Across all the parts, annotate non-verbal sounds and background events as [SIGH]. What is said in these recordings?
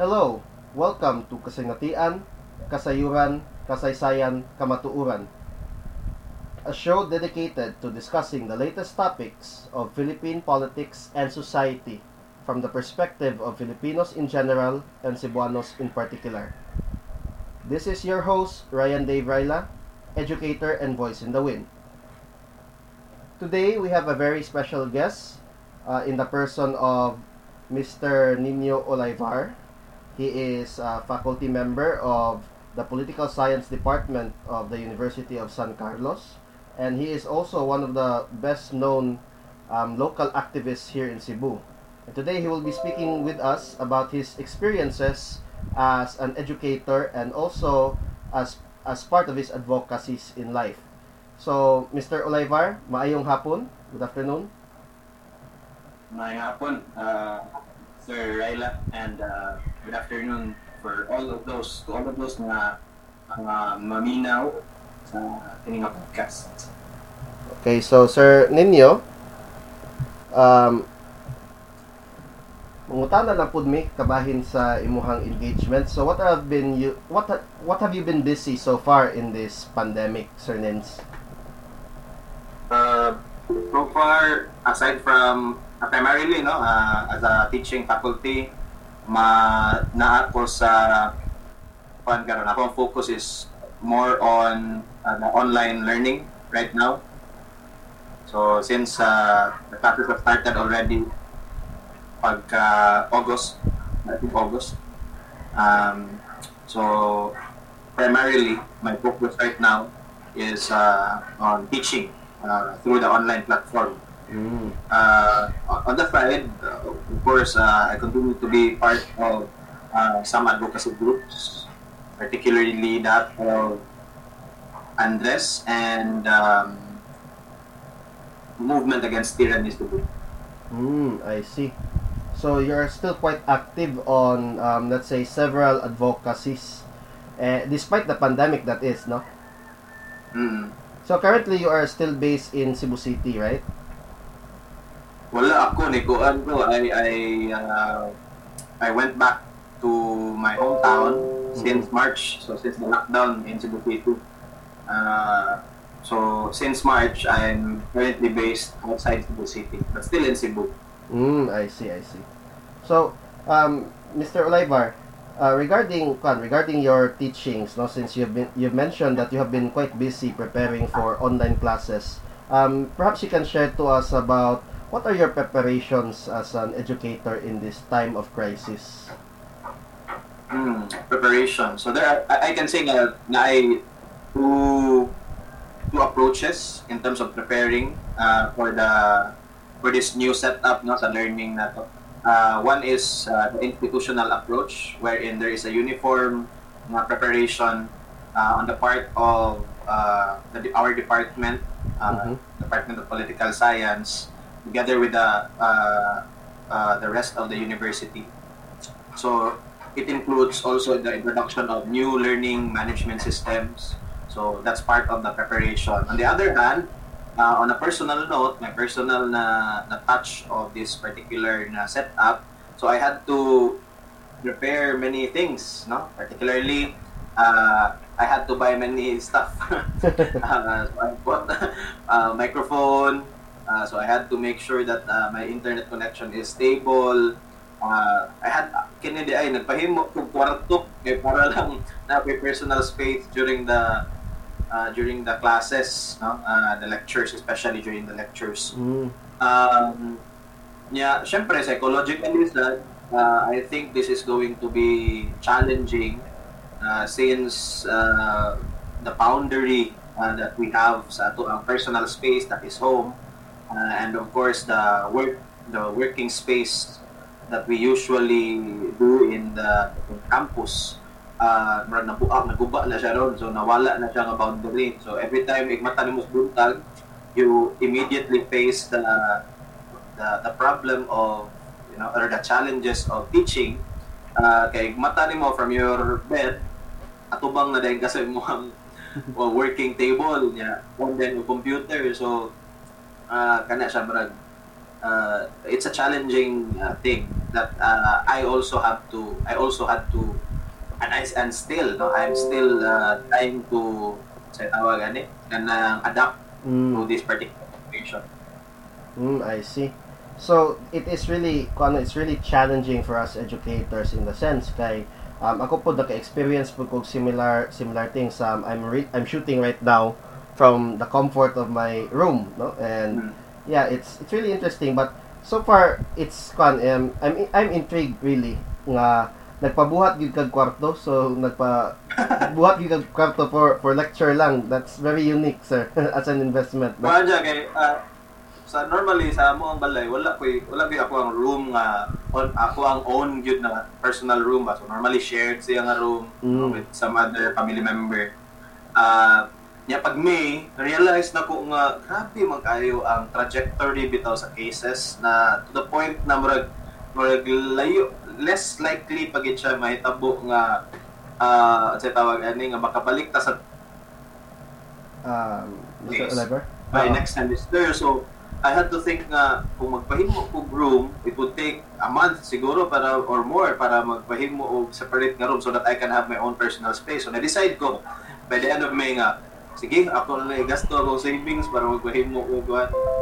Hello, welcome to Kasingatian, Kasayuran, Kasaysayan, Kamatuuran. A show dedicated to discussing the latest topics of Philippine politics and society from the perspective of Filipinos in general and Cebuanos in particular. This is your host, Ryan Dave Ryla, educator and voice in the wind. Today, we have a very special guest uh, in the person of Mr. Nino Olivar. He is a faculty member of the Political Science Department of the University of San Carlos, and he is also one of the best known um, local activists here in Cebu. And today, he will be speaking with us about his experiences as an educator and also as as part of his advocacies in life. So, Mr. Olivar, maayong hapon. Good afternoon. Maayong hapon, uh, Sir Ryla, and uh, good afternoon for all of those, to all of those na mga maminaw sa ating mga podcast. Okay, so Sir Ninyo, um, mangutana na pud mi kabahin sa imuhang engagement. So what have been you what ha- what have you been busy so far in this pandemic, Sir Nins? Uh, so far, aside from uh, primarily no, uh, as a teaching faculty, ma na ako sa kuan karon ako ang focus is more on uh, online learning right now. So since uh, the classes have started already pagka August, I think August. Um, so primarily my focus right now is uh, on teaching uh, through the online platform. Mm. Uh, on the side, uh, of course, uh, I continue to be part of uh, some advocacy groups, particularly that of Andres and um, Movement Against Tyranny. Mm, I see. So you're still quite active on um, let's say several advocacies eh, despite the pandemic that is, no? Mm. So currently you are still based in Cebu City, right? Wala ako ni kuan ko I I uh, I went back to my hometown since March so since the lockdown in Cebu City. Uh, so since March I'm currently based outside Cebu City but still in Cebu. Mm, I see, I see. So, um, Mr. Olivar, uh, regarding kan, regarding your teachings, no, since you've been you've mentioned that you have been quite busy preparing for online classes, um, perhaps you can share to us about what are your preparations as an educator in this time of crisis. Mm, preparation. So there are, I, can say na, na I two two approaches in terms of preparing uh, for the for this new setup no sa learning na to. Uh, one is uh, the institutional approach wherein there is a uniform na preparation uh, on the part of uh, the, our department, uh, Mhm. Department of Political Science, together with the uh, uh, the rest of the university. So it includes also the introduction of new learning management systems. So that's part of the preparation. On the other hand, uh, on a personal note, my personal na, na touch of this particular na setup, so I had to prepare many things, no? Particularly, uh, I had to buy many stuff. [LAUGHS] [LAUGHS] uh, so I bought a [LAUGHS] microphone, uh, so I had to make sure that uh, my internet connection is stable. Uh, I had kinidi ay nagpahimo kog kwarto kay para [LAUGHS] lang na may personal space during the uh, during the classes, no? Uh, the lectures, especially during the lectures. Mm, Um, yeah, syempre, psychologically, sad, uh, I think this is going to be challenging uh, since uh, the boundary uh, that we have sa ato ang personal space that is home and of course the work the working space that we usually do in the in campus uh, murag nabuak, naguba na siya ron. So, nawala na siya nga boundary. So, every time igmata ni mo sa buntag, you immediately face the, the the problem of you know or the challenges of teaching uh, kay mata nimo from your bed atubang na dahil kasi [LAUGHS] mo ang working table niya and then yung computer so uh, kana siya murag uh, it's a challenging uh, thing that uh, I also have to I also had to and I and still no I'm still uh, trying to sa tawag ani kanang adapt Mm. to this particular situation. Mm, I see. So it is really it's really challenging for us educators in the sense kay um, ako po naka-experience po kog similar similar things um, I'm re- I'm shooting right now from the comfort of my room no and Mm. yeah it's it's really interesting but so far it's fun um, I'm I'm intrigued really nga nagpabuhat gyud kag kwarto so nagpa [LAUGHS] buhat gyud kag kwarto for for lecture lang that's very unique sir [LAUGHS] as an investment no? Mga dyan, kay, ah, sa normally sa amo ang balay wala ko wala gyud ako ang room nga on, ako ang own gyud na personal room ba so normally shared siya nga room Mm. with some other family member ah nya pag May realize na ko nga grabe man kayo ang trajectory bitaw sa cases na to the point na murag murag layo less likely pag siya mahitabo nga ah sa tawag ani nga makabalik ta sa um. Oliver by Oo. next semester. So, I had to think nga kung magpahimo ko room, it would take a month siguro para or more para magpahimo og separate nga room so that I can have my own personal space. So, na-decide ko by the end of May nga, sige, ako na gasto ako savings para magpahimo og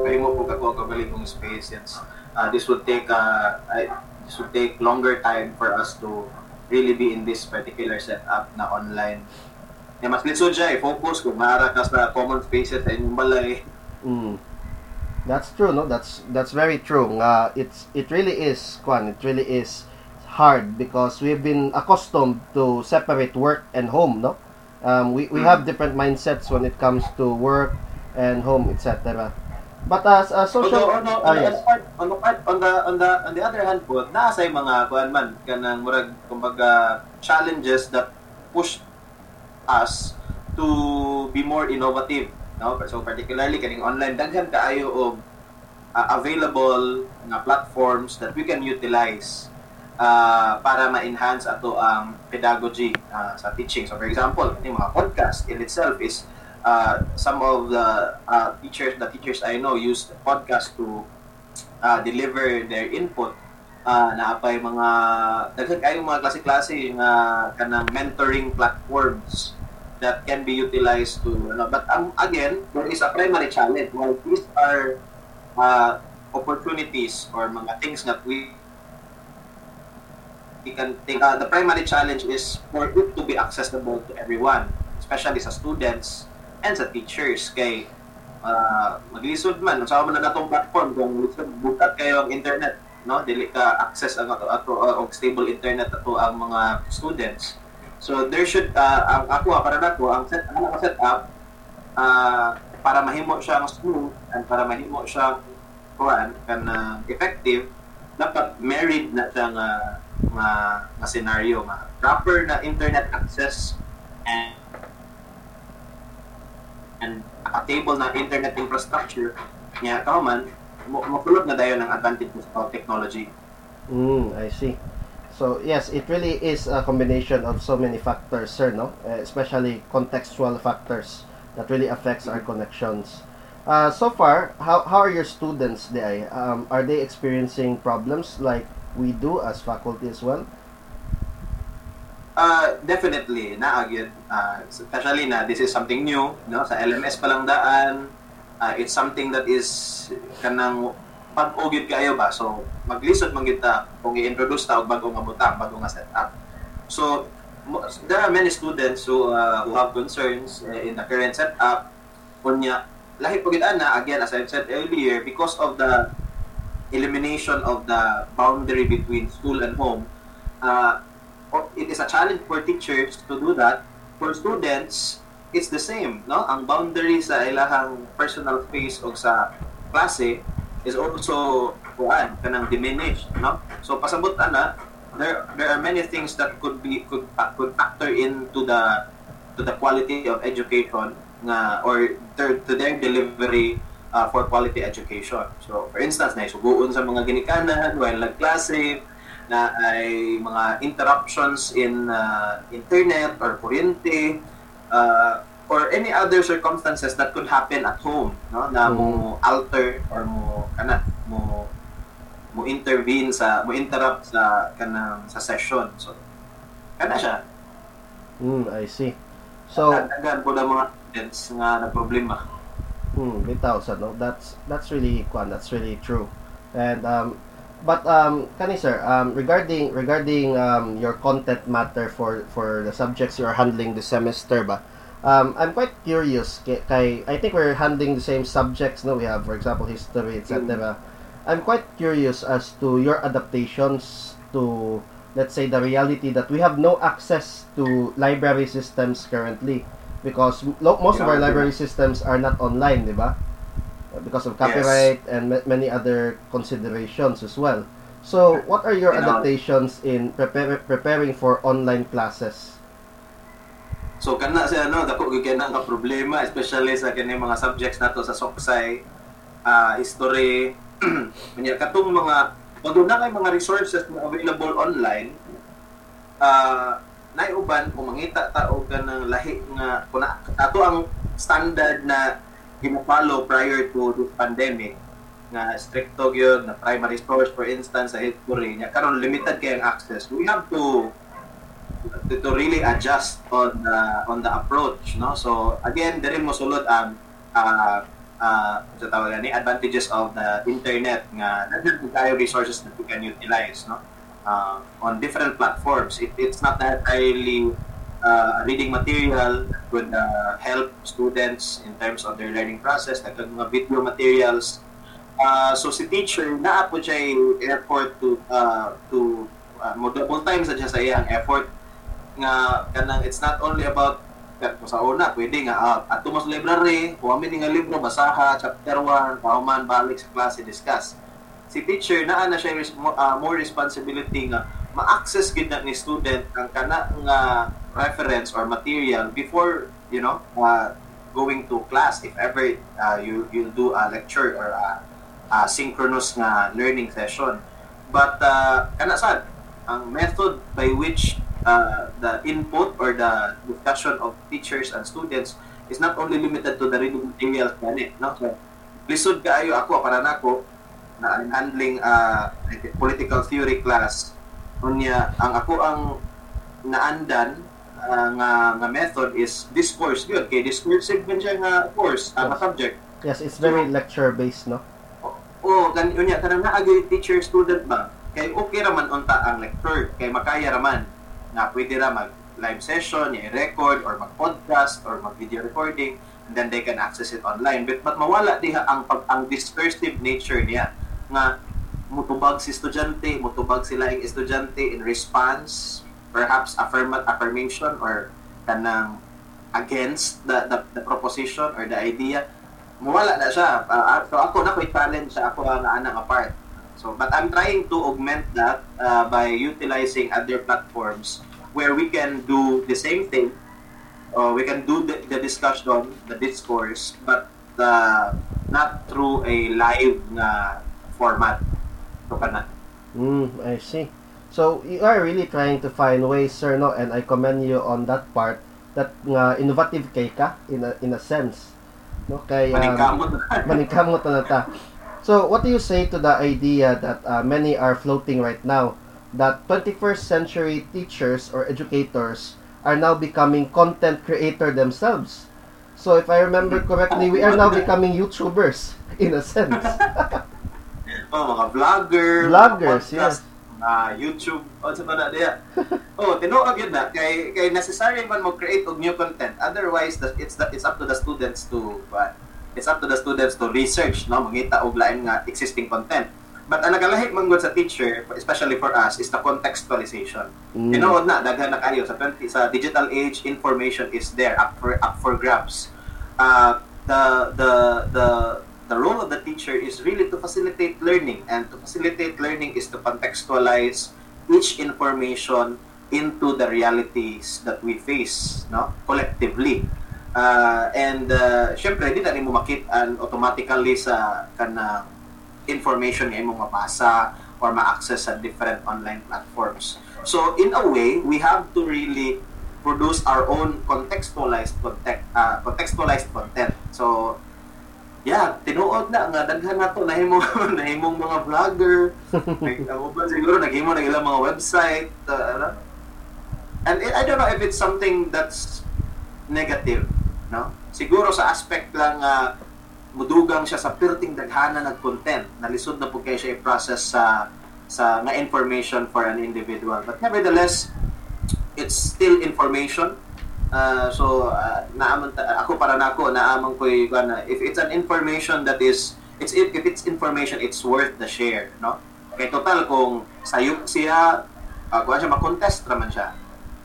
pahimo ko ako kabaling kong space. Yes. Uh, this would take uh, I, this would take longer time for us to really be in this particular setup na online. Eh, mas lisod siya, i-focus kung maara ka common spaces sa inyong balay. Mm. That's true, no? That's that's very true. Nga it's it really is, Kwan, it really is hard because we've been accustomed to separate work and home, no? Um, we we have different mindsets when it comes to work and home, etc. But as a social, Although, ano, ah, on, yes. the part, on, the part, on, the, on, the, on the other hand po, nasa yung mga kuan man, kanang murag, kumbaga, challenges that push us to be more innovative. No? So particularly kaning online, daghan kaayo og uh, available nga platforms that we can utilize uh, para ma-enhance ato ang pedagogy uh, sa teaching. So for example, yung mga podcast in itself is uh, some of the uh, teachers, the teachers I know use the podcast to uh, deliver their input. Uh, na apay mga daghan kayong mga klase-klase nga kanang mentoring platforms that can be utilized to ano. But um, again there is a primary challenge. While these are uh, opportunities or mga things that we we can think uh, the primary challenge is for it to be accessible to everyone especially sa students and sa teachers. Kay uh, maglisod man sa man na natong platform kung bukat kayo ang internet no? Dili ka access ang ato ato uh, og stable internet ato ang mga students. So there should uh, ang ako para nako ang set ang set up uh, para mahimo siya ang smooth and para mahimo siya kuan kan uh, effective dapat married na siya nga nga, nga scenario nga proper na internet access and and nakatable na internet infrastructure niya kauman mo mapulot na dayon ang advantages of technology Mm, I see. So yes, it really is a combination of so many factors, sir, no? Uh, especially contextual factors that really affects our connections. Uh, so far, how, how are your students, Day? Um, are they experiencing problems like we do as faculty as well? Uh, definitely, na agad. Uh, especially na this is something new, no? Sa LMS pa lang daan. Uh, it's something that is kanang pag-ugid kayo ba? So, maglisod man kita kung i-introduce ta og bago nga butang, bago nga setup. So, there are many students who uh, who have concerns uh, in the current setup. Kunya, lahi po gid ana again as I said earlier because of the elimination of the boundary between school and home. Uh, it is a challenge for teachers to do that. For students, it's the same, no? Ang boundary sa ilahang personal space o sa klase is also kuan kanang diminished, no? So pasabot ana, there there are many things that could be could could factor into the to the quality of education nga or their, to their delivery uh, for quality education. So, for instance, naisuguon sa mga ginikanan while nagklase, na ay mga interruptions in uh, internet or kuryente, uh, or any other circumstances that could happen at home, no? Na mo alter or mo kana mo mo intervene sa mo interrupt sa kanang sa session so kana siya Mm, I see. So, dagdagan po mga students nga na problema Hmm, bitaw sa no. That's that's really kwan, that's really true. And um but um kani sir, um regarding regarding um your content matter for for the subjects you are handling this semester ba. Um I'm quite curious kay, kay I think we're handling the same subjects no we have for example history etc. I'm quite curious as to your adaptations to let's say the reality that we have no access to library systems currently because most of our library systems are not online, di ba? Uh, Because of copyright and ma- many other considerations as well. So, what are your You know- adaptations in prepare- preparing for online classes? So kana sa ano dako gyud na nga problema especially sa kini mga subjects nato sa Soksay, ah history, [CLEARS THROAT] kanya katong mga pag na kay mga resources na available online, ah naiuban kung mangita ta og kanang lahi nga kun na- ato ang standard na gina-follow prior to this pandemic nga stricto gyud na primary source for instance sa history nya karon limited kay ang access. We have to to, to really adjust on the on the approach no? So again diri mo sulod ang uh, uh, tawag ni advantages of the internet nga po tayo resources that we can utilize no uh, on different platforms. It, it's not entirely uh, reading material that would uh, help students in terms of their learning process like mga video materials. Uh, so si teacher naa po siya effort to uh, to uh, multiple times sa siya sa effort nga kanang it's not only about kat sa una pwede nga ah, ato mo sa library kuha mi nga libro basaha chapter 1 pauman balik sa klase discuss si teacher naa na siya res- mo- ah, more responsibility nga ma-access gid na ni student ang kana nga reference or material before you know uh, going to class if ever uh, you you do a lecture or a, a synchronous nga learning session. But uh, kana sad ang method by which uh, the input or the discussion of teachers and students is not only limited to the reading materials gani no? So lisod kaayo ako para nako na I'm handling uh, political theory class. Unya ang ako ang naandan uh, nga nga method is discourse. Gyud kay discursive man siya nga course uh, nga subject. Yes, it's very lecture based, no? o gan unya kanang naagay teacher student ba kay okay raman unta ang lecture kay makaya raman nga pwede ra mag live session i-record or mag podcast or mag video recording and then they can access it online. But, but mawala diha ang pag ang discursive nature niya nga mutubag si estudyante mutubag sila ang estudyante in response perhaps affirm affirmation or kanang against the, the the proposition or the idea mawala na siya. Uh, so ako na ko'y talent siya ako na anang apart. So but I'm trying to augment that uh, by utilizing other platforms where we can do the same thing. Uh, we can do the, the discussion, the discourse, but uh, not through a live na format. Kana. Mm, I see. So you are really trying to find ways, sir, no? And I commend you on that part. That nga innovative kay ka in a, in a sense, no? Kay um, Maningkamot. [LAUGHS] manikamot na ta. So, what do you say to the idea that uh, many are floating right now that 21st century teachers or educators are now becoming content creator themselves? So, if I remember correctly, we are now becoming YouTubers [LAUGHS] in a sense. [LAUGHS] oh, mga vlogger, Vloggers, mga podcast, mga YouTube, o sa na diya. [LAUGHS] oh, tinuog yun na kay kay necessary man mo create og new content. Otherwise, the, it's the, it's up to the students to uh, it's up to the students to research, no, mangita og lain nga existing content. But ang nagalahi man gud sa teacher, especially for us, is the contextualization. Mm. Tinuod na daghan na kayo sa 20 sa digital age, information is there up for up for grabs. Uh, the the the the role of the teacher is really to facilitate learning and to facilitate learning is to contextualize each information into the realities that we face no? Collectively. Uh, and uh, syempre di na rin mo makitaan automatically sa kana information nga imong mabasa or ma-access sa different online platforms. So in a way we have to really produce our own contextualized content uh, contextualized content. So yeah, tinuod na nga daghan nato nahimong [LAUGHS] nahimong mga vlogger. [LAUGHS] ako ba siguro naghimo na ilang mga website. Uh, ano? and it, I don't know if it's something that's negative, no? Siguro sa aspect lang uh, mudugang siya sa perting daghana ng content. Nalisod na po kayo siya i-process sa sa nga information for an individual. But nevertheless, it's still information Uh, so uh, naaman ta- ako para nako naamang ko na if it's an information that is it's if, if it's information it's worth the share no? Kay total kung sayop siya uh, kung siya ma-contest raman siya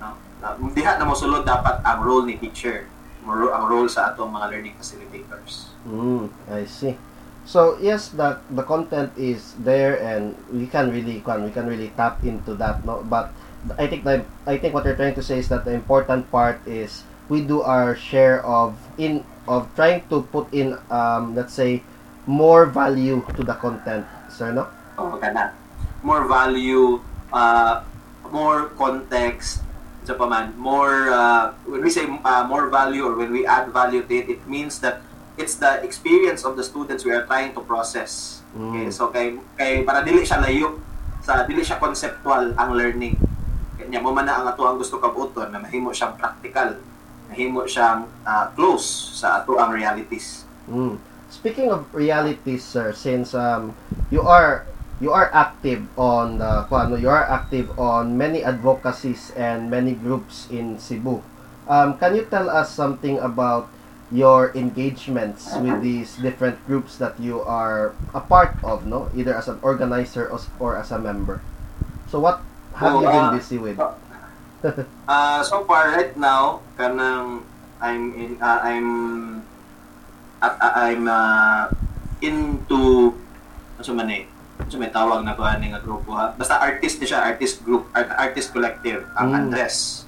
no? Uh, diha na mo sulod dapat ang role ni teacher ang role sa atong mga learning facilitators. Mm, I see. So yes the the content is there and we can really we can really tap into that no? But I think that I think what you're trying to say is that the important part is we do our share of in of trying to put in um, let's say more value to the content, sir, no? Oh, kana. More value, uh, more context, so pa man, more uh, when we say uh, more value or when we add value to it, it means that it's the experience of the students we are trying to process. Okay, mm. so kay kay para dili siya layo sa dili siya conceptual ang learning nya mo man ang ato ang gusto kabuton na mahimo siyang practical mahimo siyang uh, close sa ato ang realities. Mm. speaking of realities sir since um you are you are active on the ano you are active on many advocacies and many groups in Cebu. Um can you tell us something about your engagements with these different groups that you are a part of no? Either as an organizer or, or as a member. So what have you been uh, busy with? uh, so far, right now, kanang I'm in, uh, I'm uh, I'm uh, into ano man eh ano may tawag na ko ani nga grupo ha basta artist ni siya artist group art, artist collective ang mm. Andres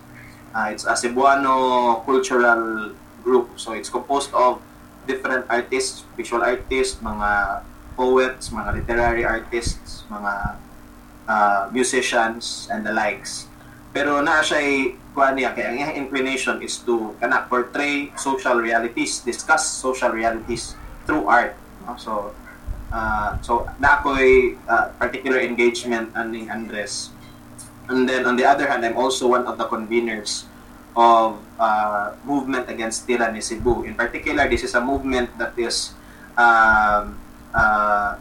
uh, it's a Cebuano cultural group so it's composed of different artists visual artists mga poets mga literary artists mga uh, musicians and the likes. Pero na siya kuan niya kaya ang inclination is to kana portray social realities, discuss social realities through art. No? So uh, so na ako'y uh, particular engagement aning Andres. And then on the other hand, I'm also one of the conveners of uh, movement against tyranny Cebu. In particular, this is a movement that is um, uh,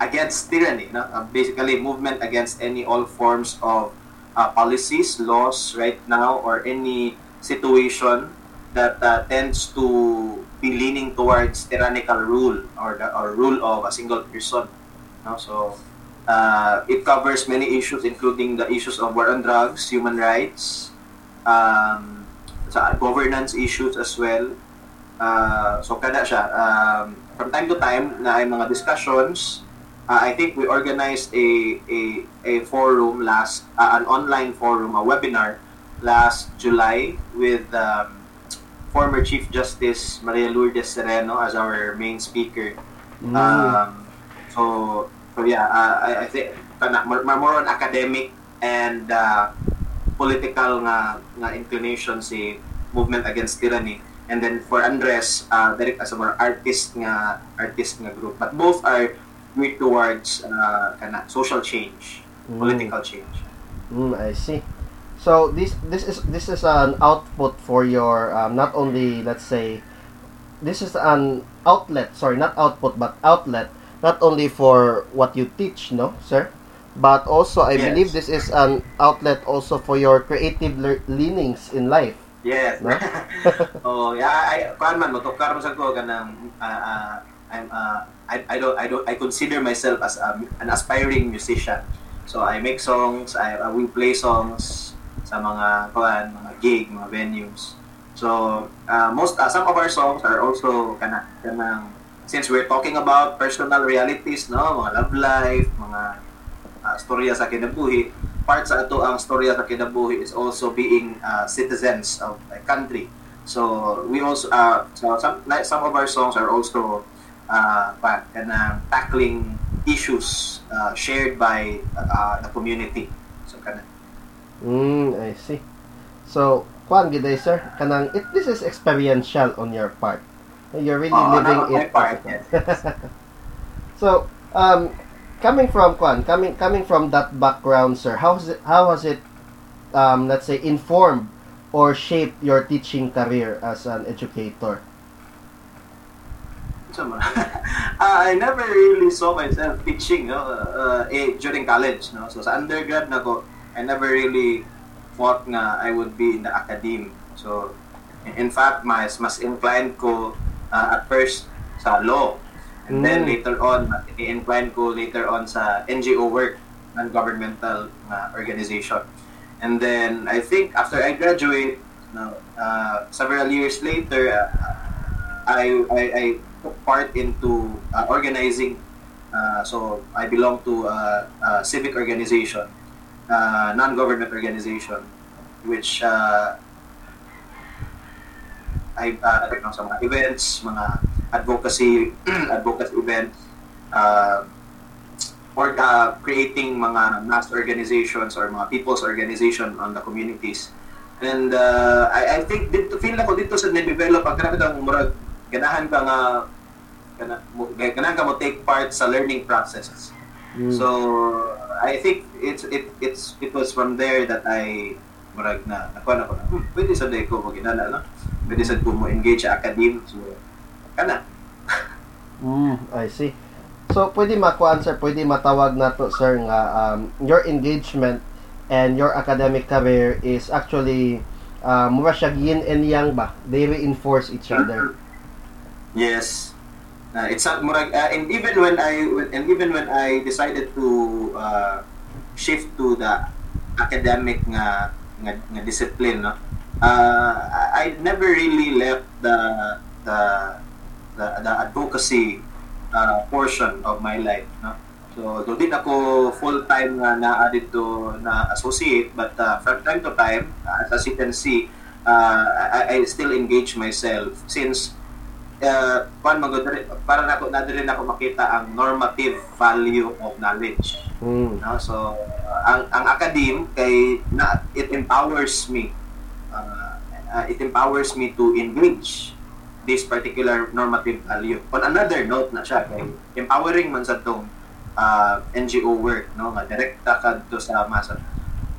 against tyranny, no? Uh, basically movement against any all forms of uh, policies, laws right now, or any situation that uh, tends to be leaning towards tyrannical rule or the or rule of a single person. No? So uh, it covers many issues, including the issues of war on drugs, human rights, um, governance issues as well. Uh, so kada siya. Um, from time to time na ay mga discussions uh, I think we organized a, a, a forum last, uh, an online forum, a webinar last July with um, former Chief Justice Maria Lourdes Sereno as our main speaker. Mm. Um, so, so yeah, uh, I, I think more, more on academic and uh, political nga, nga inclination si movement against tyranny. And then for Andres, uh, direct as a more artist nga artist nga group. But both are geared towards uh, kana, social change, mm. political change. Mm, I see. So this this is this is an output for your um, not only let's say this is an outlet sorry not output but outlet not only for what you teach no sir but also I yes. believe this is an outlet also for your creative le- leanings in life yes no? [LAUGHS] oh yeah I kuan man mo tukar mo sa ko kanang uh, uh, I'm uh, I, I don't I don't I consider myself as a, an aspiring musician. So I make songs, I, I will play songs sa mga kuan, mga gig, mga venues. So uh, most uh, some of our songs are also kana kanang since we're talking about personal realities, no, mga love life, mga uh, storya sa kinabuhi, part sa ato ang storya sa kinabuhi is also being uh, citizens of a country. So we also uh, so some like some of our songs are also uh, pa, kanang tackling issues uh, shared by uh, the community. So kana. Mm, I see. So, kuan gid sir, kanang it this is experiential on your part. You're really Oo, living it. part, [LAUGHS] so, um, coming from Kwan, coming coming from that background, sir, how has it, how has it, um, let's say, informed or shaped your teaching career as an educator? So, uh, [LAUGHS] I never really saw myself teaching no, uh, eh, during college. No? So sa undergrad na ko, I never really thought na I would be in the academe. So in fact, mas mas inclined ko uh, at first sa law. And then Mm. later on, mas inclined ko later on sa NGO work, non-governmental uh, organization. And then I think after I graduate, no, uh, several years later, uh, I, I, I took part into uh, organizing. Uh, so I belong to a, a civic organization, uh, non-government organization, which uh, I uh, ano, sa mga events, mga advocacy [CLEARS THROAT] advocacy events, uh, or uh, creating mga mass organizations or mga people's organization on the communities. And uh, I, I think dito feel na dito sa na-develop ang grabe kang murag ganahan ka nga gana, mo- ganahan ka mo take part sa learning process. Mm. So I think it's it it's it was from there that I murag na nakuha na ko na hmm, pwede sa day ko mo ginana no pwede sa ko mo engage sa academe so kana [LAUGHS] Mm, I see. So, pwede makuan, sir, pwede matawag na to, sir, nga um, your engagement and your academic career is actually uh, mura siya yin and yang ba? They reinforce each other. Yes. Uh, it's not murag uh, and even when I and even when I decided to uh, shift to the academic nga nga, nga discipline no. Uh, I never really left the the the, the advocacy uh, portion of my life no. So do din ako full time nga naa dito na associate but uh, from time to time as you can see uh, I, I still engage myself since uh, kuan magod para nako na rin ako makita ang normative value of knowledge. Mm. no so uh, ang ang academe kay na it empowers me. Uh, uh, it empowers me to engage this particular normative value. On another note na siya kay empowering man sa tong uh, NGO work no nga direkta ka to sa masa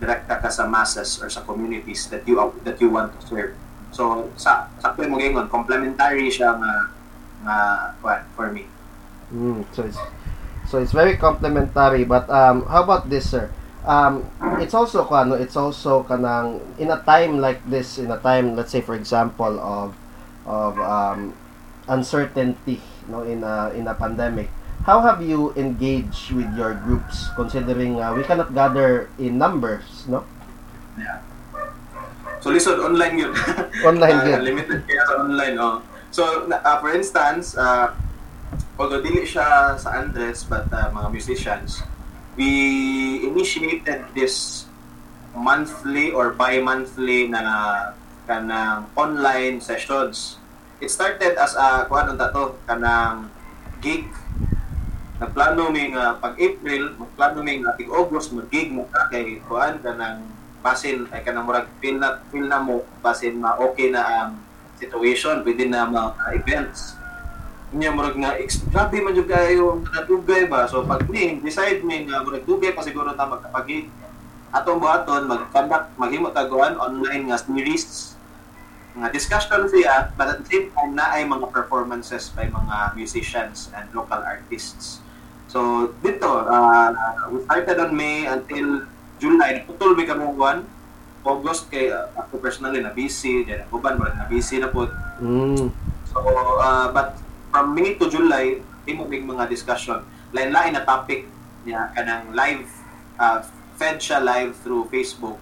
direkta ka sa masses or sa communities that you that you want to serve so sa sa mo gingon complementary siya nga nga what for me Mm. So, it's, so it's very complementary. But um, how about this, sir? Um, it's also kano, it's also kanang in a time like this, in a time, let's say, for example, of of um, uncertainty, no, in a in a pandemic. How have you engaged with your groups, considering uh, we cannot gather in numbers, no? Yeah. So listen, online yun. [LAUGHS] Online Ah, yun. limited kaya sa online, oh. So, ah, for instance, uh, although dili siya sa Andres, but uh, mga musicians, we initiated this monthly or bi-monthly na kanang online sessions. It started as a, kung anong tato, kanang gig nagplano may nga pag April, magplano may nga tig August, mag-gig mo ka kay kuan ka ng basin ay kanang murag feel na feel na mo basin ma okay na ang situation within na mga events. Nya murag nga grabe man jud kayo nadugay ba. So pag ni decide mi nga murag dugay pa siguro ta magkapag-gig. Atong buhaton mag-conduct maghimo taguan online nga series nga discussion siya but at the same time na ay mga performances by mga musicians and local artists. So dito, uh, we started on May until July. Naputol may kami one. August kay uh, ako personally na busy, then uban mo na busy na po. Mm. So uh, but from May to July, imo may mga discussion. Lain-lain na topic niya kanang live uh, fed siya live through Facebook.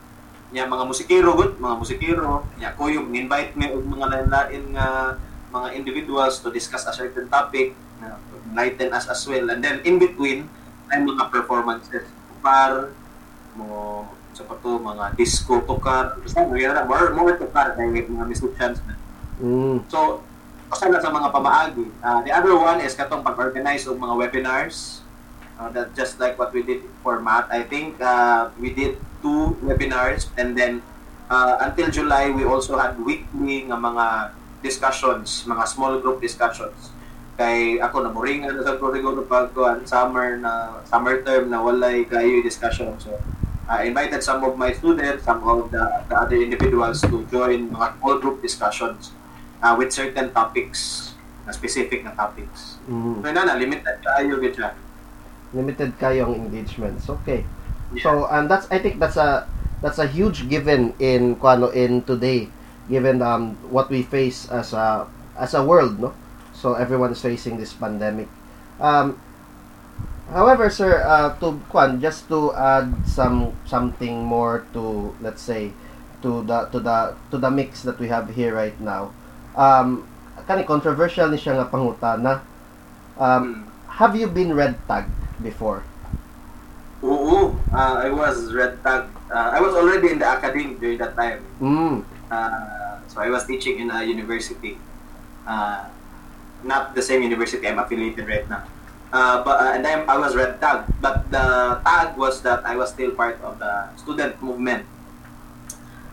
Niya mga musikero good, mga musikero, niya ko yung invite me og mga lain-lain nga mga individuals to discuss a certain topic, na enlighten us as well. And then in between, ay mga performances. Par mo sa pato mga disco tukar, basta mga more more tukar kay mga musicians na Mm. So, kasama sa mga pamaagi. Uh, the other one is katong pag-organize ng mga webinars. Uh, that just like what we did for math. I think uh, we did two webinars and then uh, until July we also had weekly nga mga discussions, mga small group discussions. Kay ako na moringan na sa ko siguro pag summer na summer term na walay kayo discussion. So I invited some of my students, some of the, the other individuals to join mga small group discussions uh, with certain topics, na specific na topics. Mm. So na na limited kayo gid siya. Limited kayong engagements. Okay. Yeah. So and that's I think that's a that's a huge given in kuano in today given um what we face as a as a world no so everyone is facing this pandemic um however sir uh to kuan just to add some something more to let's say to the to the to the mix that we have here right now um kani controversial ni siya nga pangutana um Mm. have you been red tagged before Oo, uh, I was red tag. Uh, I was already in the academy during that time. mm Uh, so I was teaching in a university. Uh, not the same university I'm affiliated right now. Uh, but uh, and then I was red tag. But the tag was that I was still part of the student movement.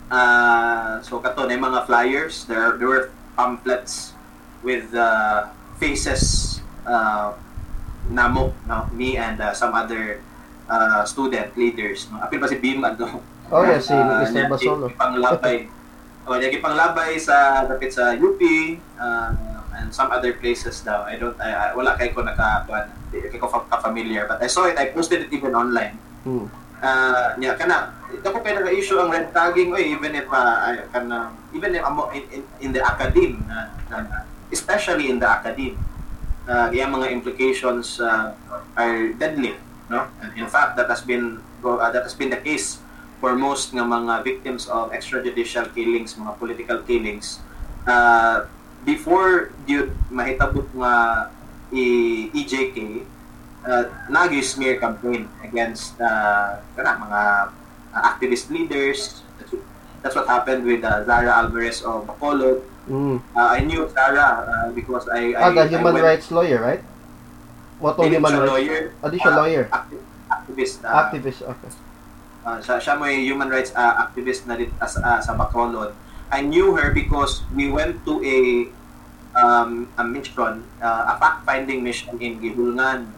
Uh, so kato na mga flyers. There there were pamphlets with uh, faces uh, namo no me and uh, some other uh, student leaders no apil pa si Bim ano oh yeah si Ah, Mr. Basolo Panglabay. o, niya panglabay [LAUGHS] sa dapit sa UP uh, and some other places daw. I don't I, I- wala kay ko naka kay ko fa- ka-familiar but I saw it I posted it even online. mm. Uh, niya kana ito ko kay naka-issue ang red tagging oy even if uh, ay, kana even if amo in, in, in the academe na, na- especially in the academe uh, yung mga implications uh, are deadly no and in fact that has been uh, that has been the case for most ng mga victims of extrajudicial killings mga political killings uh, before yun mahitabot nga i EJK uh, nag smear campaign against uh, kana, mga uh, activist leaders that's, what happened with uh, Zara Alvarez of Bacolod Mm. uh, I knew Zara uh, because I, I Ah, the I human went- rights lawyer, right? What human rights? lawyer. Di siya Ah, lawyer. acti- activist. ah, Activist, okay. ah, siya, siya yung human rights ah, activist na as, ah, sa Bacolod. I knew her because we went to a um, a mission, uh, a fact-finding mission in Gihulngan.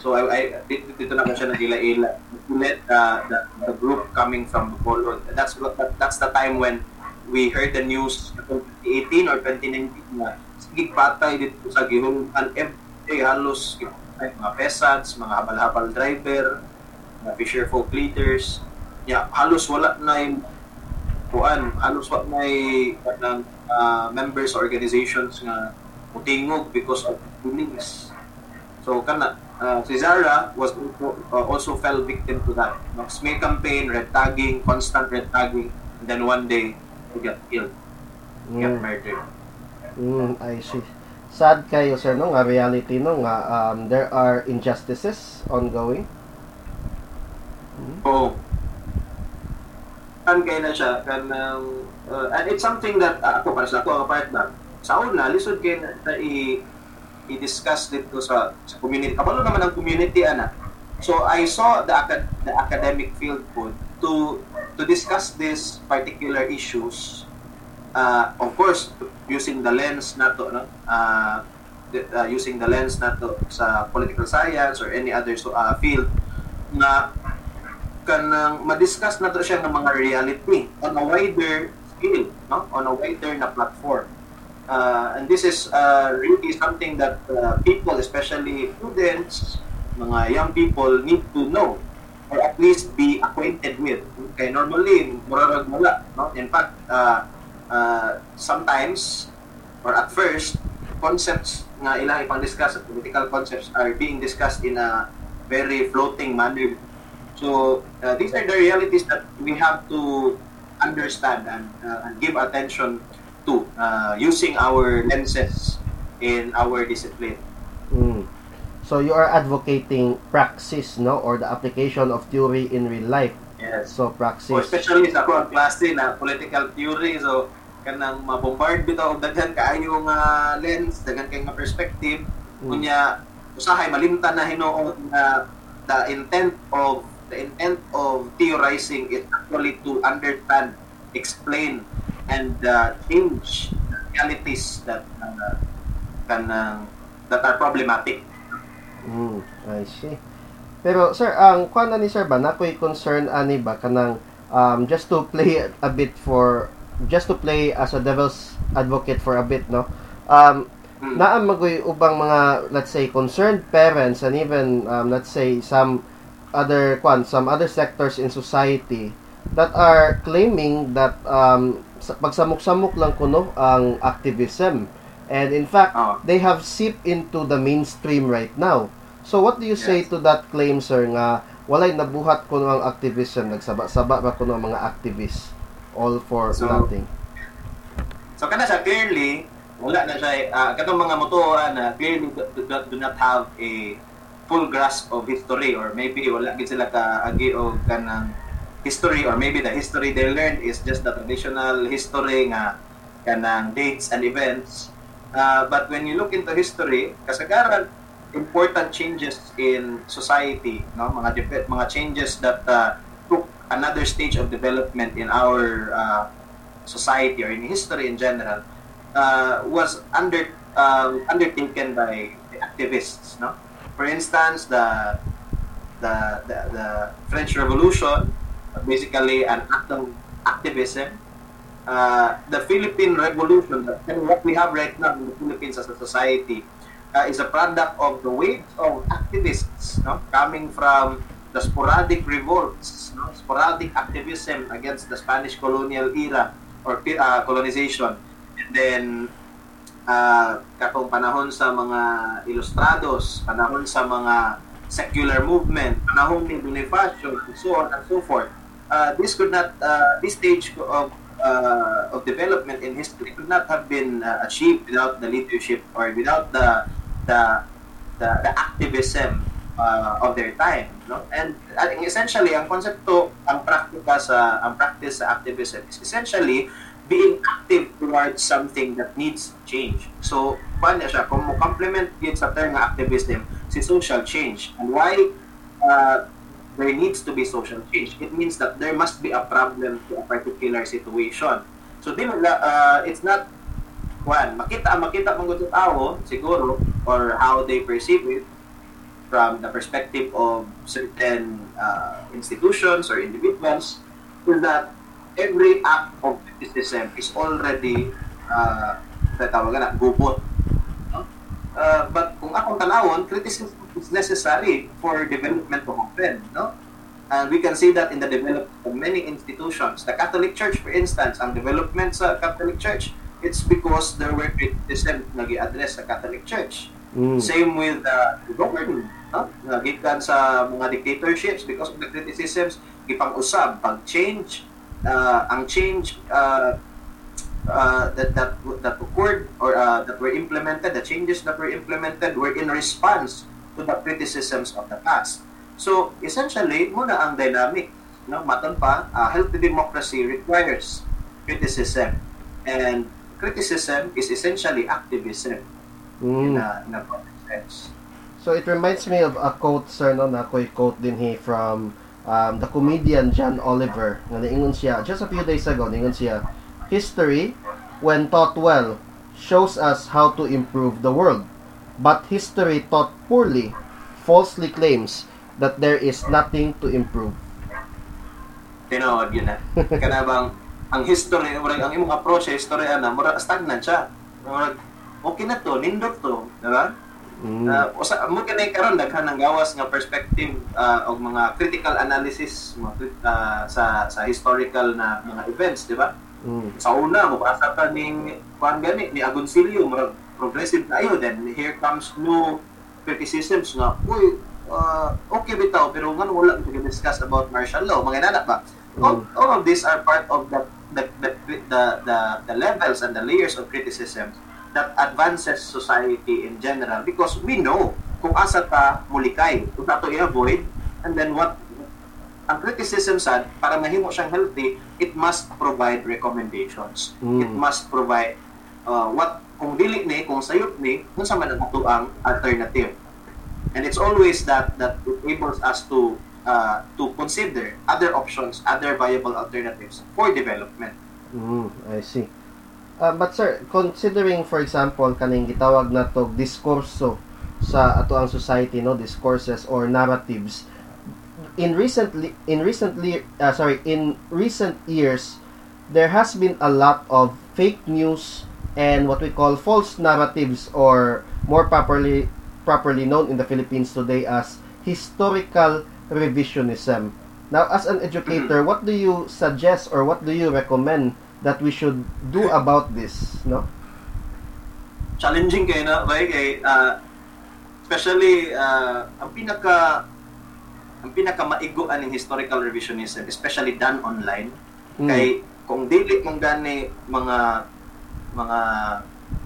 So I, I dito, dito na ko siya nagila-ila. Met uh, the, the group coming from Bacolod. That's what that, that's the time when we heard the news 2018 or 2019 na sige patay dito sa Gihulngan everyday halos ay, mga peasants, mga habal-habal driver, mga fisher folk leaders. Yeah, halos wala na yung kuan, halos na yung ng uh, members organizations nga mutingog because of killings. So kana uh, si Zara was also, uh, also fell victim to that. No, smear campaign, red tagging, constant red tagging, and then one day he got killed, he got Mm. murdered. Mm, I see. Sad kayo, sir, no? Nga reality, no? Nga um, there are injustices ongoing. Oo. Kan kaya na siya, kan uh, and it's something that uh, ako para sa ako ang part na sa una lisod kay na, na i i-discuss dito sa sa community. Kabalo naman ang community ana. So I saw the acad- the academic field po to to discuss these particular issues uh, of course using the lens nato no uh, the- uh, using the lens nato sa political science or any other so, uh, field na kanang ma-discuss na to siya ng mga reality on a wider scale, no? on a wider na platform. Uh, and this is uh, really something that uh, people, especially students, mga young people, need to know or at least be acquainted with. Okay, normally, murarag wala. No? In fact, uh, uh, sometimes, or at first, concepts nga ilang ipang discuss, political concepts are being discussed in a very floating manner so uh, these are the realities that we have to understand and, uh, and give attention to uh, using our lenses in our discipline. Mm. So you are advocating praxis, no? Or the application of theory in real life. Yes. So praxis. especially sa ako ang klase na political theory so kanang mabombard bitaw og daghan kaayo nga lens, daghan kay nga perspective Mm. kunya usahay malimtan na hinuon na the intent of the intent of theorizing is actually to understand, explain, and uh, change the realities that uh, kanang that are problematic. Mm, I see. Pero sir, ang kuan ni sir ba nakoy concern ani ba kanang um, just to play a bit for just to play as a devil's advocate for a bit no. Um, Mm. naa magoy ubang mga let's say concerned parents and even um, let's say some other kwan some other sectors in society that are claiming that um, sa- pagsamok-samok lang kuno ang activism and in fact Oh. they have seeped into the mainstream right now so what do you say Yes. to that claim sir nga walay nabuhat kuno ang activism nagsaba-saba ba kuno ang mga activists all for So, nothing So kana siya clearly wala na siya uh, katong mga motoa na clearly do, do, do not have a full grasp of history or maybe wala gid sila ka agi og kanang history or maybe the history they learned is just the traditional history nga kanang dates and events Uh, but when you look into history kasagaran important changes in society no mga dep- mga changes that uh, took another stage of development in our uh, society or in history in general uh, was under um, undertaken by the activists. No, for instance, the the the, the French Revolution, basically an act of activism. Uh, the Philippine Revolution, and what we have right now in the Philippines as a society, uh, is a product of the waves of activists no? coming from the sporadic revolts, no? sporadic activism against the Spanish colonial era or uh, colonization. And then, uh, katong panahon sa mga ilustrados, panahon sa mga secular movement, panahon ni Bonifacio, and so on and so forth. Uh, this could not, uh, this stage of uh, of development in history could not have been uh, achieved without the leadership or without the the the, the activism uh, of their time no and uh, essentially ang konsepto ang praktika sa ang practice sa activism is essentially being active towards something that needs change so paano siya kung complement yun sa term nga activism si social change and why uh, there needs to be social change. It means that there must be a problem to a particular situation. So, di, uh, it's not one, makita makita mong gusto tao, siguro, or how they perceive it from the perspective of certain uh, institutions or individuals, is that every act of criticism is already uh, tawagan na, gubot. No? Uh, but kung akong tanawon, criticism is necessary for development to happen, no? And we can see that in the development of many institutions. The Catholic Church, for instance, ang development sa Catholic Church, it's because there were criticism nag address sa Catholic Church. Mm. Same with uh, the government, no? Nagikan sa mga dictatorships because of the criticisms, gipang-usab, pag-change, uh, ang change uh, uh, that that that occurred or uh, that were implemented, the changes that were implemented were in response to the criticisms of the past. So essentially, muna ang dynamic, no? Maton pa, uh, healthy democracy requires criticism, and criticism is essentially activism in Mm. a in a sense. So it reminds me of a quote sir no na ko'y quote din he from um, the comedian John Oliver nga niingon siya just a few days ago niingon siya history when taught well shows us how to improve the world but history taught poorly falsely claims that there is nothing to improve Tinood yun na. Kana bang ang history, murag ang imong approach sa history ana, murag stagnant siya. Murag okay na to, nindot to, di? Mm. Uh, usa mo kanay karon daghan ng gawas nga perspective uh, og mga critical analysis mga, uh, sa sa historical na mga events, di ba? Mm. Sa una, mabasa ka ning kuan gani ni Agoncillo, murag progressive na ayo then here comes new criticisms nga, uy, uh, okay bitaw pero nga wala kita discuss about martial law, mga nana ba? All, all of these are part of the the, the the the the levels and the layers of criticism that advances society in general because we know kung asa ta mulikay, kung ato i-avoid, and then what ang criticism sad, para mahimo siyang healthy, it must provide recommendations. Mm. It must provide uh, what kung dili ni, kung sayop ni, kung sa man ang ang alternative. And it's always that that enables us to uh, to consider other options, other viable alternatives for development. Mm, I see. Uh, but sir, considering for example kaning gitawag na to diskurso sa ato ang society no discourses or narratives in recently in recently uh, sorry in recent years there has been a lot of fake news and what we call false narratives or more properly properly known in the Philippines today as historical revisionism. Now as an educator what do you suggest or what do you recommend that we should do about this, no? Challenging kayo na, kay, uh, especially, uh, ang pinaka, ang pinaka maiguan ng historical revisionism, especially done online, mm. kay, kung dili mong gani mga, mga,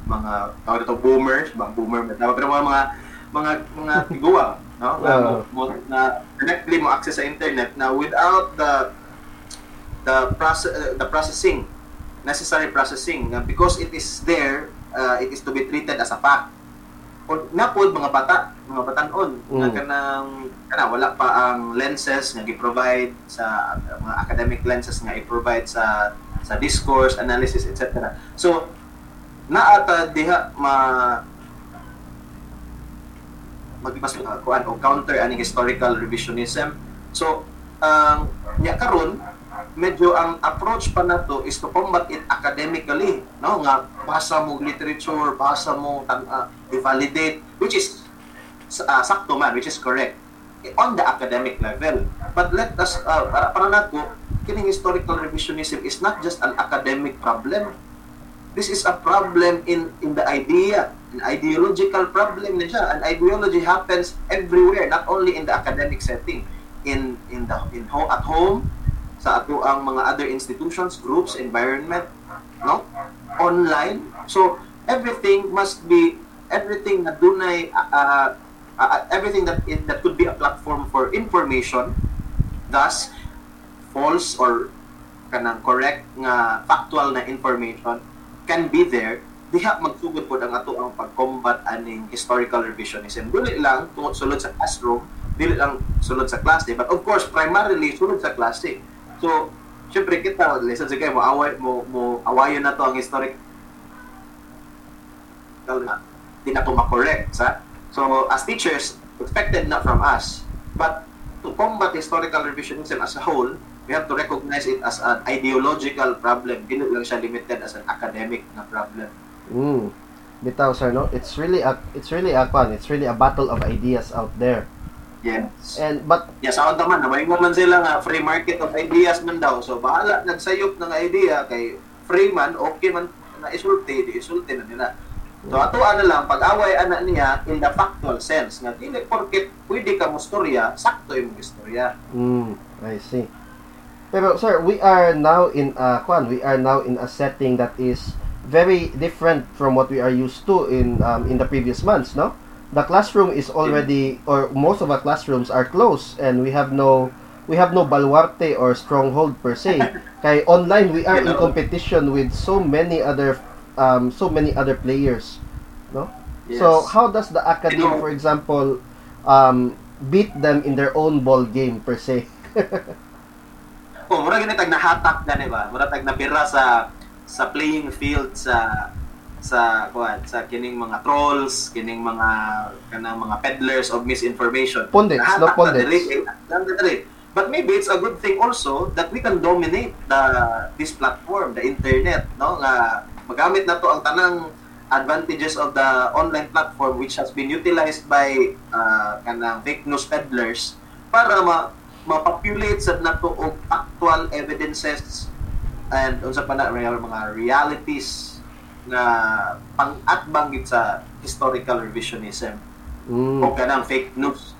mga, tawag ito, boomers, bang boomer, pero mga, mga, mga, mga [LAUGHS] tiguwa, no? Uh, na, na directly mo access sa internet na without the the process uh, the processing necessary processing uh, because it is there uh, it is to be treated as a fact o napod mga bata mga batanon mm. nga kanang kana wala pa ang lenses nga gi-provide sa uh, mga academic lenses nga i-provide sa sa discourse analysis etc so naata diha ma magmas uh, kuan o counter aning historical revisionism. So ang um, nya karon medyo ang approach pa na to is to combat it academically no? Nga basa mo literature basa mo uh, i-validate which is uh, sakto man which is correct on the academic level. But let us uh, para para nato kining historical revisionism is not just an academic problem. This is a problem in in the idea an ideological problem na siya. An ideology happens everywhere not only in the academic setting in in the in home at home sa ato ang mga other institutions, groups, environment, no? Online. So, everything must be everything na dunay uh, uh, uh, everything that it, that could be a platform for information thus false or kanang correct nga factual na information can be there diha magsugod pod ang ato ang pag-combat aning historical revisionism dili lang tungod sulod sa classroom dili lang sulod sa klase but of course primarily sulod sa klase So, syempre kita, lesson sa kayo, mo, away, mo, mo awayon na to ang historic na di na to makorek sa? So as teachers expected not from us. But to combat historical revisionism as a whole we have to recognize it as an ideological problem. Dili lang siya limited as an academic na problem. Mm. bitaw sir no? It's really a it's really a it's really a battle of ideas out there Yes. And but yes, ako naman na may man sila nga free market of ideas man daw. So bahala nagsayop ng idea kay free man okay man na isulti, di isulti na nila. So ato ana lang pag-away ana niya in the factual sense nga dili porket pwede ka mostorya, sakto imong istorya. Mm, I see. Pero sir, we are now in a kwan, we are now in a setting that is very different from what we are used to in um, in the previous months, no? The classroom is already or most of our classrooms are closed and we have no we have no baluarte or stronghold per se. [LAUGHS] Kay online we are in competition with so many other um, so many other players no? Yes. so how does the academy for example um, beat them in their own ball game per se? [LAUGHS] Oh mura gani tag nahatak gani ba? Mura tag napira sa sa playing field sa sa kuan sa kining mga trolls, kining mga kanang mga peddlers of misinformation. Pundits, no pundits. But maybe it's a good thing also that we can dominate the this platform, the internet, no? Nga magamit na to ang tanang advantages of the online platform which has been utilized by uh, kanang fake news peddlers para ma mapopulate sa nato og actual evidences and unsa pa na mga realities na pang-atbang sa historical revisionism mm. o kanang fake news.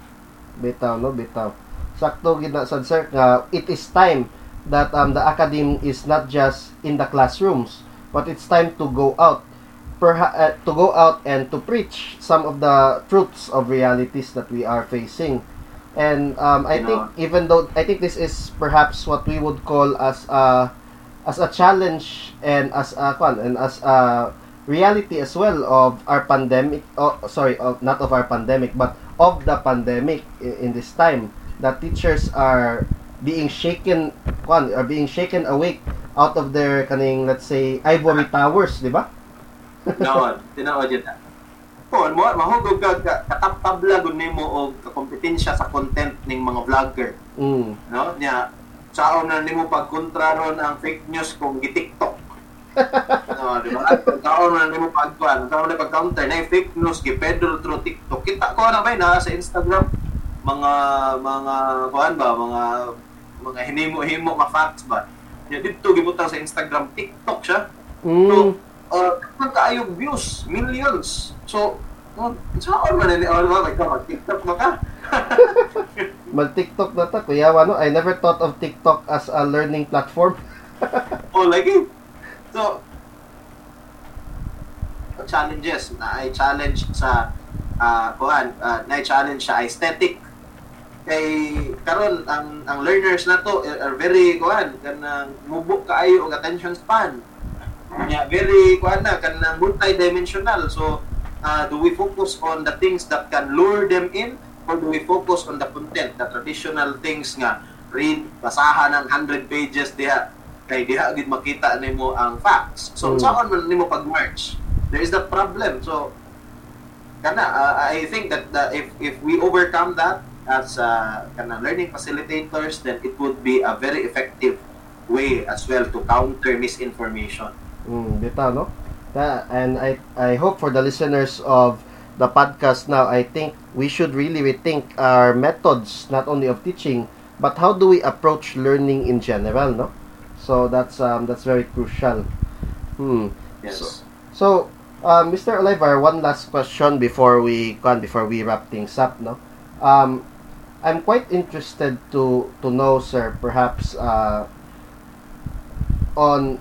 Bitaw, no? Bitaw. Sakto gid na sad sir nga it is time that um, the academy is not just in the classrooms but it's time to go out perha- uh, to go out and to preach some of the truths of realities that we are facing and um, I you think know. even though I think this is perhaps what we would call as a as a challenge and as a kwan and as a reality as well of our pandemic oh, sorry of not of our pandemic but of the pandemic in, in this time that teachers are being shaken kwan are being shaken awake out of their kaning let's say ivory towers, di ba? Noon, tinuod yun na. Po, mo mahugog ka ka- kataptabla gud nimo og kompetensya sa content ning mga vlogger, Mm. no? Nya saon na nimo pagkontra ron ang fake news kung gi-TikTok. [LAUGHS] no, di ba? Saon na nimo pagkuan, saon na pag-counter na yung fake news gi Pedro through TikTok. Kita ko na ba na sa Instagram mga mga kuan ba, mga mga hinimo-himo nga facts ba. Nya dito gibutang sa Instagram TikTok siya. Mm. uh, kaayong views, millions. So, saan man ni mga ka mag-TikTok [LAUGHS] mo ka? Mag-TikTok na ta, kuya, ano, I never thought of TikTok as a learning platform. [LAUGHS] o lagi. So, challenges na ay challenge sa uh, kuan, uh, na challenge sa aesthetic kay karon ang ang learners na to are very kuan kanang mubok kaayo og attention span nya very kuan na kanang multi-dimensional so uh, do we focus on the things that can lure them in or do we focus on the content the traditional things nga. Read basahan ng 100 pages diha. Kay diha gid makita nimo ang facts. So Mm. saan man nimo pag-merge? There is that problem. So kana uh, I think that the, if if we overcome that as uh, kana learning facilitators then it would be a very effective way as well to counter misinformation. Mm, bitaw, no? And I, I hope for the listeners of the podcast now, I think we should really rethink our methods, not only of teaching, but how do we approach learning in general, no? So that's um, that's very crucial. Hmm. yes So- So, uh, Mr. Oliver, one last question before we can before we wrap things up, no? Um, I'm quite interested to to know, sir, perhaps uh, on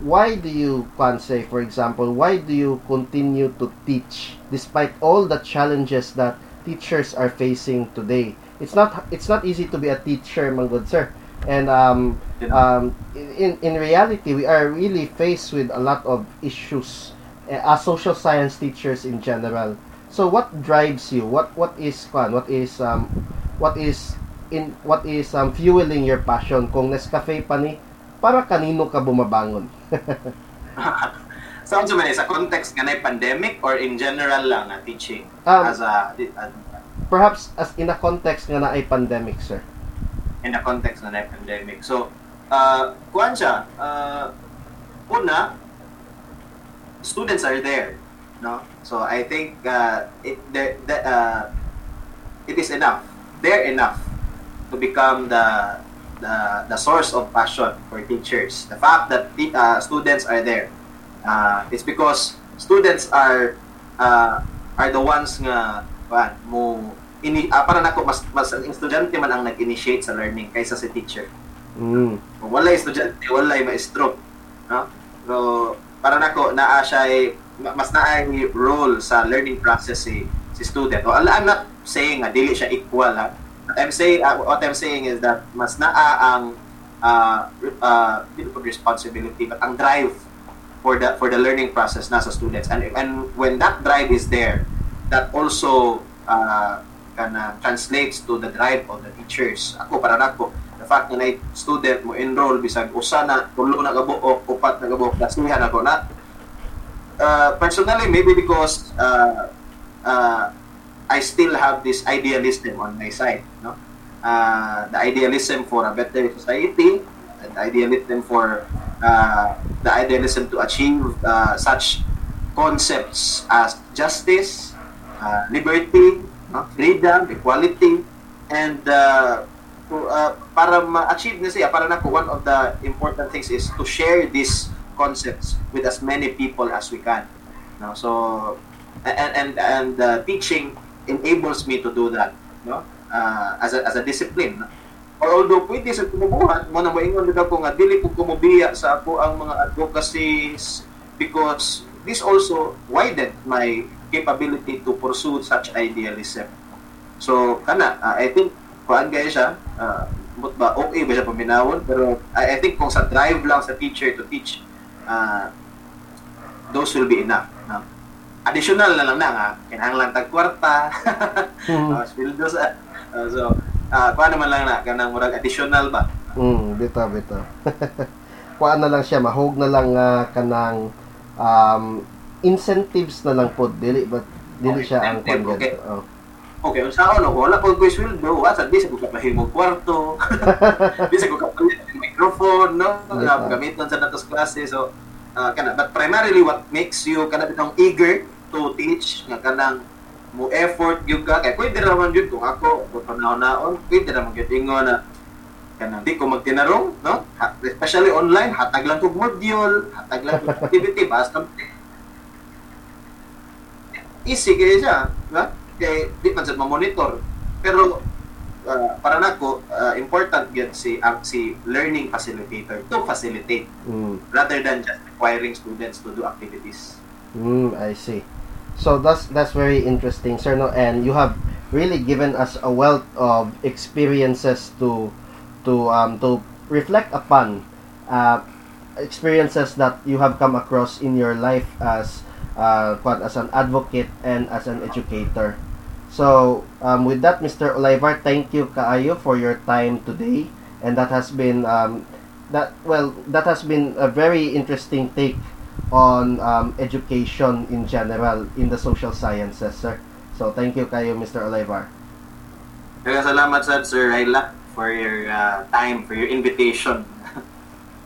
why do you can say, for example, why do you continue to teach despite all the challenges that teachers are facing today? It's not it's not easy to be a teacher, my good sir, and um, um, in, in reality, we are really faced with a lot of issues uh, as social science teachers in general. So, what drives you? What what is fun? What is um, what is in what is um, fueling your passion? Kung Nescafe pa ni, para kanino ka bumabangon? [LAUGHS] Sounds man sa context nga na pandemic or in general lang na teaching Um, as a, a- perhaps as in a context nga na ay pandemic, sir. in the context na na pandemic. So, uh, kuan siya, uh, una, students are there, no? So, I think uh, it the, the, uh, it is enough. They're enough to become the the, the source of passion for teachers. The fact that uh, students are there uh, is because students are uh, are the ones nga kuan mo ini ah, para nako mas mas ang estudyante man ang nag-initiate sa learning kaysa si teacher. Mm. Kung wala estudyante, wala maestro. No? So, para nako naa siya ay- ma- mas naa role sa learning process si si student. Well, I'm not saying nga dili siya equal ha. I'm saying uh, what I'm saying is that mas naa ang uh, uh, responsibility but ang drive for the for the learning process nasa students. And and when that drive is there that also uh, kana translates to the drive of the teachers. Ako para nako the fact na student mo enroll bisag usa na tulo na kabuok upat na kabuok dasihan ako na. Uh, personally maybe because uh, uh, I still have this idealism on my side no uh, the idealism for a better society the idealism for uh, the idealism to achieve uh, such concepts as justice, uh, liberty, no? freedom, equality, and uh, to, uh, para ma-achieve na siya, para na po, one of the important things is to share these concepts with as many people as we can. No? So, and, and, and uh, teaching enables me to do that no? uh, as, a, as a discipline. No? Or although pwede sa kumubuhat, mo na maingon nila ko nga dili ko kumubiya sa ako ang mga advocacies because this also widened my capability to pursue such idealism. So, kana, uh, I think, kuan gaya siya, uh, ba, okay ba siya paminawon, pero I, I think kung sa drive lang sa teacher to teach, uh, those will be enough. No? Additional na lang na nga, kinahanglan tag kwarta, Mm. uh, [LAUGHS] sweldo sa, uh, so, uh, kuan naman lang na, kanang murag additional ba? Mm, bitaw, bitaw. [LAUGHS] kuan na lang siya mahog na lang nga kanang um, incentives na lang po dili but dili Okay, siya ang incentive, okay. oh. Okay, unsaon ako wala ko ko'y sweldo, at least ko kapahimo kwarto. [LAUGHS] Bisa ko kapalit microphone, no? Uh, gamiton sa natos klase. So, uh, kana but primarily what makes you kana bitong eager to teach nga kanang mo effort gyud ka. Kay pwede ra man gyud kung ako ko panahon-naon pwede ra man gyud. Ingon na kanang di ko magtinarong no? Especially online hatag lang kog module hatag lang kog activity [LAUGHS] basta easy kaya siya na kay di man sad ma-monitor. Pero uh, para nako uh, important gyud si ang si learning facilitator to facilitate mm. rather than just requiring students to do activities. Mm, I see. So that's that's very interesting, sir. No, and you have really given us a wealth of experiences to to um to reflect upon uh, experiences that you have come across in your life as uh, as an advocate and as an educator. So um, with that, Mr. Olivar, thank you kaayo for your time today, and that has been um, that well that has been a very interesting take on um, education in general in the social sciences, sir. So thank you kayo, Mr. Olivar. Kaya salamat sa Sir Raila for your uh, time, for your invitation.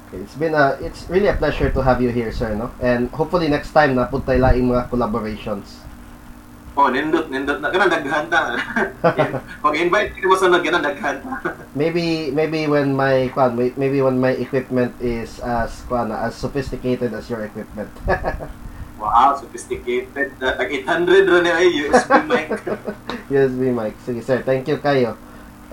Okay, it's been a it's really a pleasure to have you here, sir, no? And hopefully next time na puntay laing mga collaborations. Oh, nindot, nindot na. Ganun, daghan ta. [LAUGHS] Pag-invite ka mo sa nag, ganun, daghan ta. Maybe maybe when my kwan, may- maybe when my equipment is as kwan, as sophisticated as your equipment. [LAUGHS] Wow, sophisticated. Tag 800 rin ay USB mic. [LAUGHS] USB mic. Sige, sir. Thank you kayo.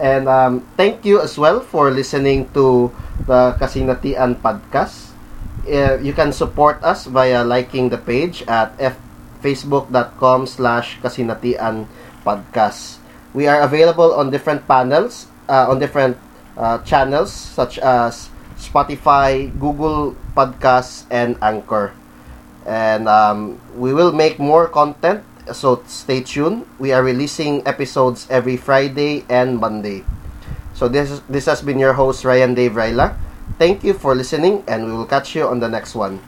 And um, thank you as well for listening to the Kasinatian podcast. Uh, you can support us via liking the page at f- facebook.com slash kasinatian podcast. We are available on different panels, uh, on different uh, channels such as Spotify, Google Podcasts, and Anchor. And um, we will make more content, so stay tuned. We are releasing episodes every Friday and Monday. So this is, this has been your host Ryan Dave Raila. Thank you for listening, and we will catch you on the next one.